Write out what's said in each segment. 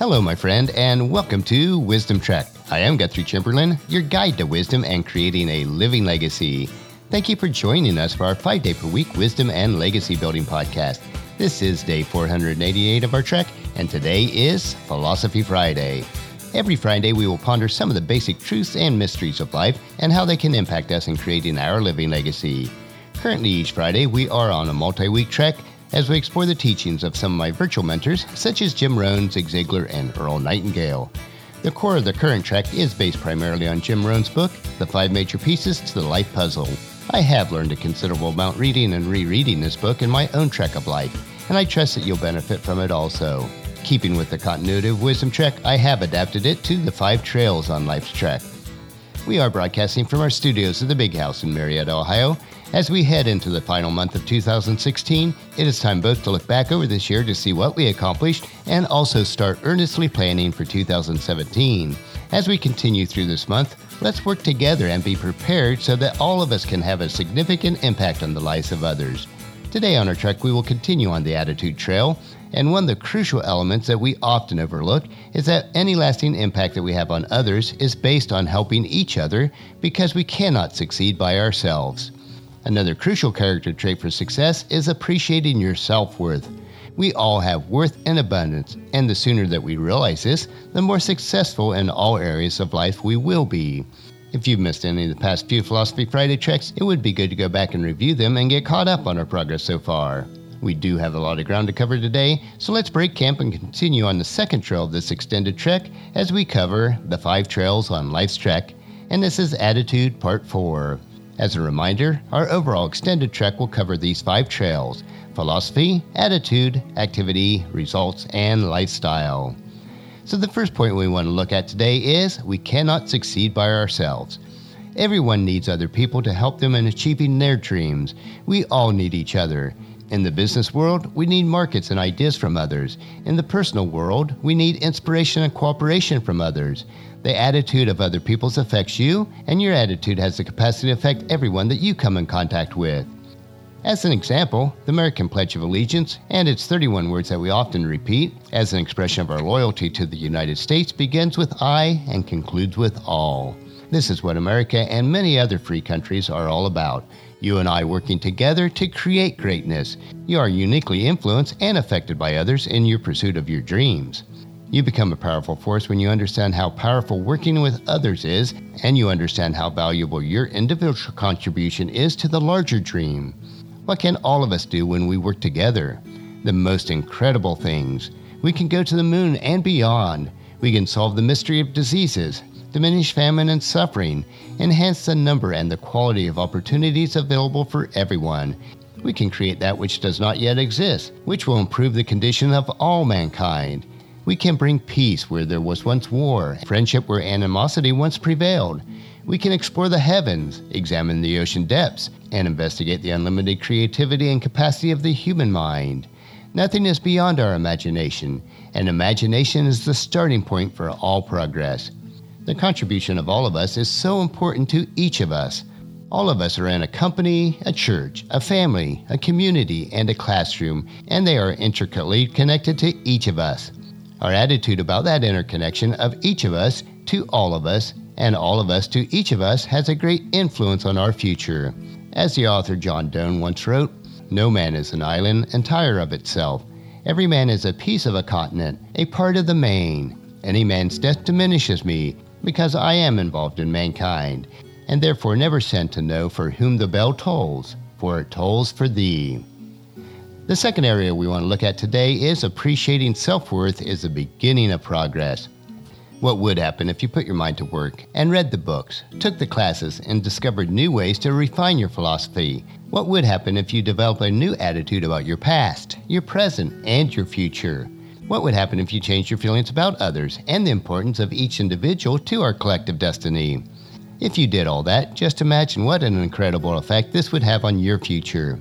Hello, my friend, and welcome to Wisdom Trek. I am Guthrie Chamberlain, your guide to wisdom and creating a living legacy. Thank you for joining us for our five day per week wisdom and legacy building podcast. This is day 488 of our trek, and today is Philosophy Friday. Every Friday, we will ponder some of the basic truths and mysteries of life and how they can impact us in creating our living legacy. Currently, each Friday, we are on a multi week trek as we explore the teachings of some of my virtual mentors, such as Jim Rohn, Zig Ziglar, and Earl Nightingale. The core of the current trek is based primarily on Jim Rohn's book, The Five Major Pieces to the Life Puzzle. I have learned a considerable amount reading and rereading this book in my own trek of life, and I trust that you'll benefit from it also. Keeping with the continuity of Wisdom Trek, I have adapted it to the five trails on Life's Trek. We are broadcasting from our studios at the Big House in Marietta, Ohio, as we head into the final month of 2016, it is time both to look back over this year to see what we accomplished and also start earnestly planning for 2017. As we continue through this month, let's work together and be prepared so that all of us can have a significant impact on the lives of others. Today on our trek, we will continue on the attitude trail, and one of the crucial elements that we often overlook is that any lasting impact that we have on others is based on helping each other because we cannot succeed by ourselves. Another crucial character trait for success is appreciating your self worth. We all have worth in abundance, and the sooner that we realize this, the more successful in all areas of life we will be. If you've missed any of the past few Philosophy Friday treks, it would be good to go back and review them and get caught up on our progress so far. We do have a lot of ground to cover today, so let's break camp and continue on the second trail of this extended trek as we cover the five trails on life's trek, and this is Attitude Part 4. As a reminder, our overall extended trek will cover these five trails philosophy, attitude, activity, results, and lifestyle. So, the first point we want to look at today is we cannot succeed by ourselves. Everyone needs other people to help them in achieving their dreams. We all need each other. In the business world, we need markets and ideas from others. In the personal world, we need inspiration and cooperation from others. The attitude of other people's affects you, and your attitude has the capacity to affect everyone that you come in contact with. As an example, the American Pledge of Allegiance and its 31 words that we often repeat as an expression of our loyalty to the United States begins with I and concludes with all. This is what America and many other free countries are all about. You and I working together to create greatness. You are uniquely influenced and affected by others in your pursuit of your dreams. You become a powerful force when you understand how powerful working with others is, and you understand how valuable your individual contribution is to the larger dream. What can all of us do when we work together? The most incredible things. We can go to the moon and beyond. We can solve the mystery of diseases, diminish famine and suffering, enhance the number and the quality of opportunities available for everyone. We can create that which does not yet exist, which will improve the condition of all mankind. We can bring peace where there was once war, friendship where animosity once prevailed. We can explore the heavens, examine the ocean depths, and investigate the unlimited creativity and capacity of the human mind. Nothing is beyond our imagination, and imagination is the starting point for all progress. The contribution of all of us is so important to each of us. All of us are in a company, a church, a family, a community, and a classroom, and they are intricately connected to each of us. Our attitude about that interconnection of each of us to all of us, and all of us to each of us, has a great influence on our future. As the author John Donne once wrote, No man is an island entire of itself. Every man is a piece of a continent, a part of the main. Any man's death diminishes me, because I am involved in mankind, and therefore never sent to know for whom the bell tolls, for it tolls for thee. The second area we want to look at today is appreciating self worth is the beginning of progress. What would happen if you put your mind to work and read the books, took the classes, and discovered new ways to refine your philosophy? What would happen if you developed a new attitude about your past, your present, and your future? What would happen if you changed your feelings about others and the importance of each individual to our collective destiny? If you did all that, just imagine what an incredible effect this would have on your future.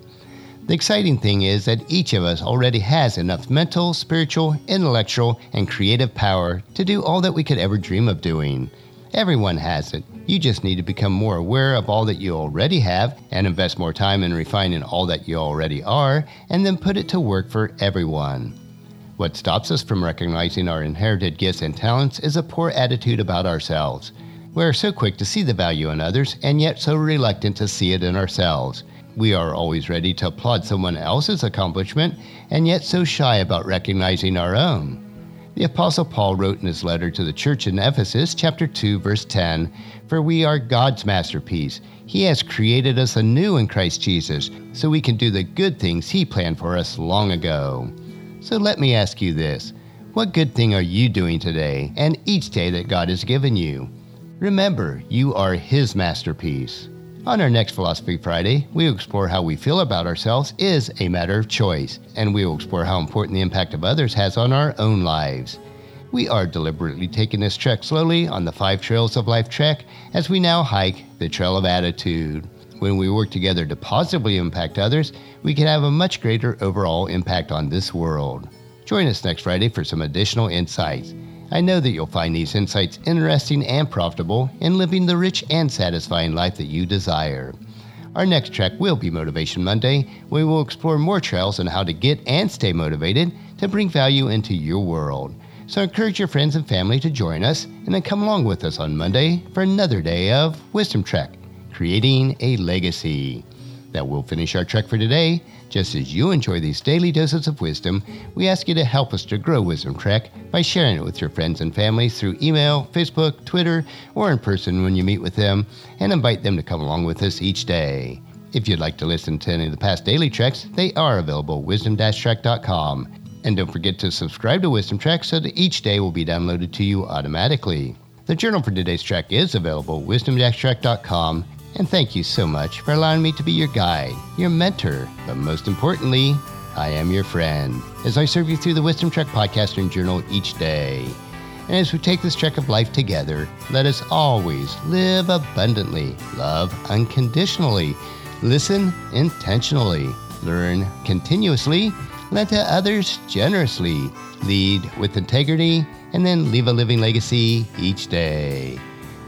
The exciting thing is that each of us already has enough mental, spiritual, intellectual, and creative power to do all that we could ever dream of doing. Everyone has it. You just need to become more aware of all that you already have and invest more time in refining all that you already are, and then put it to work for everyone. What stops us from recognizing our inherited gifts and talents is a poor attitude about ourselves. We are so quick to see the value in others and yet so reluctant to see it in ourselves. We are always ready to applaud someone else's accomplishment and yet so shy about recognizing our own. The Apostle Paul wrote in his letter to the church in Ephesus, chapter 2, verse 10 For we are God's masterpiece. He has created us anew in Christ Jesus, so we can do the good things He planned for us long ago. So let me ask you this What good thing are you doing today and each day that God has given you? Remember, you are His masterpiece. On our next Philosophy Friday, we will explore how we feel about ourselves is a matter of choice, and we will explore how important the impact of others has on our own lives. We are deliberately taking this trek slowly on the Five Trails of Life trek as we now hike the Trail of Attitude. When we work together to positively impact others, we can have a much greater overall impact on this world. Join us next Friday for some additional insights. I know that you'll find these insights interesting and profitable in living the rich and satisfying life that you desire. Our next trek will be Motivation Monday, we will explore more trails on how to get and stay motivated to bring value into your world. So encourage your friends and family to join us and then come along with us on Monday for another day of Wisdom Trek, creating a legacy. That will finish our trek for today. Just as you enjoy these daily doses of wisdom, we ask you to help us to grow Wisdom Trek by sharing it with your friends and family through email, Facebook, Twitter, or in person when you meet with them, and invite them to come along with us each day. If you'd like to listen to any of the past daily treks, they are available at wisdom-trek.com. And don't forget to subscribe to Wisdom Trek so that each day will be downloaded to you automatically. The journal for today's trek is available at wisdom-trek.com and thank you so much for allowing me to be your guide, your mentor, but most importantly, I am your friend as I serve you through the Wisdom Trek podcast and journal each day. And as we take this trek of life together, let us always live abundantly, love unconditionally, listen intentionally, learn continuously, lend to others generously, lead with integrity, and then leave a living legacy each day.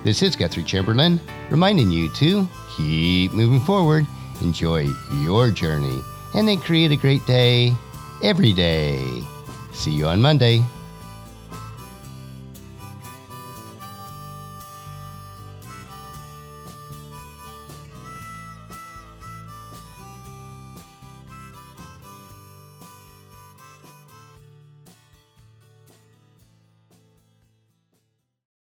This is Guthrie Chamberlain, reminding you to keep moving forward, enjoy your journey, and then create a great day every day. See you on Monday.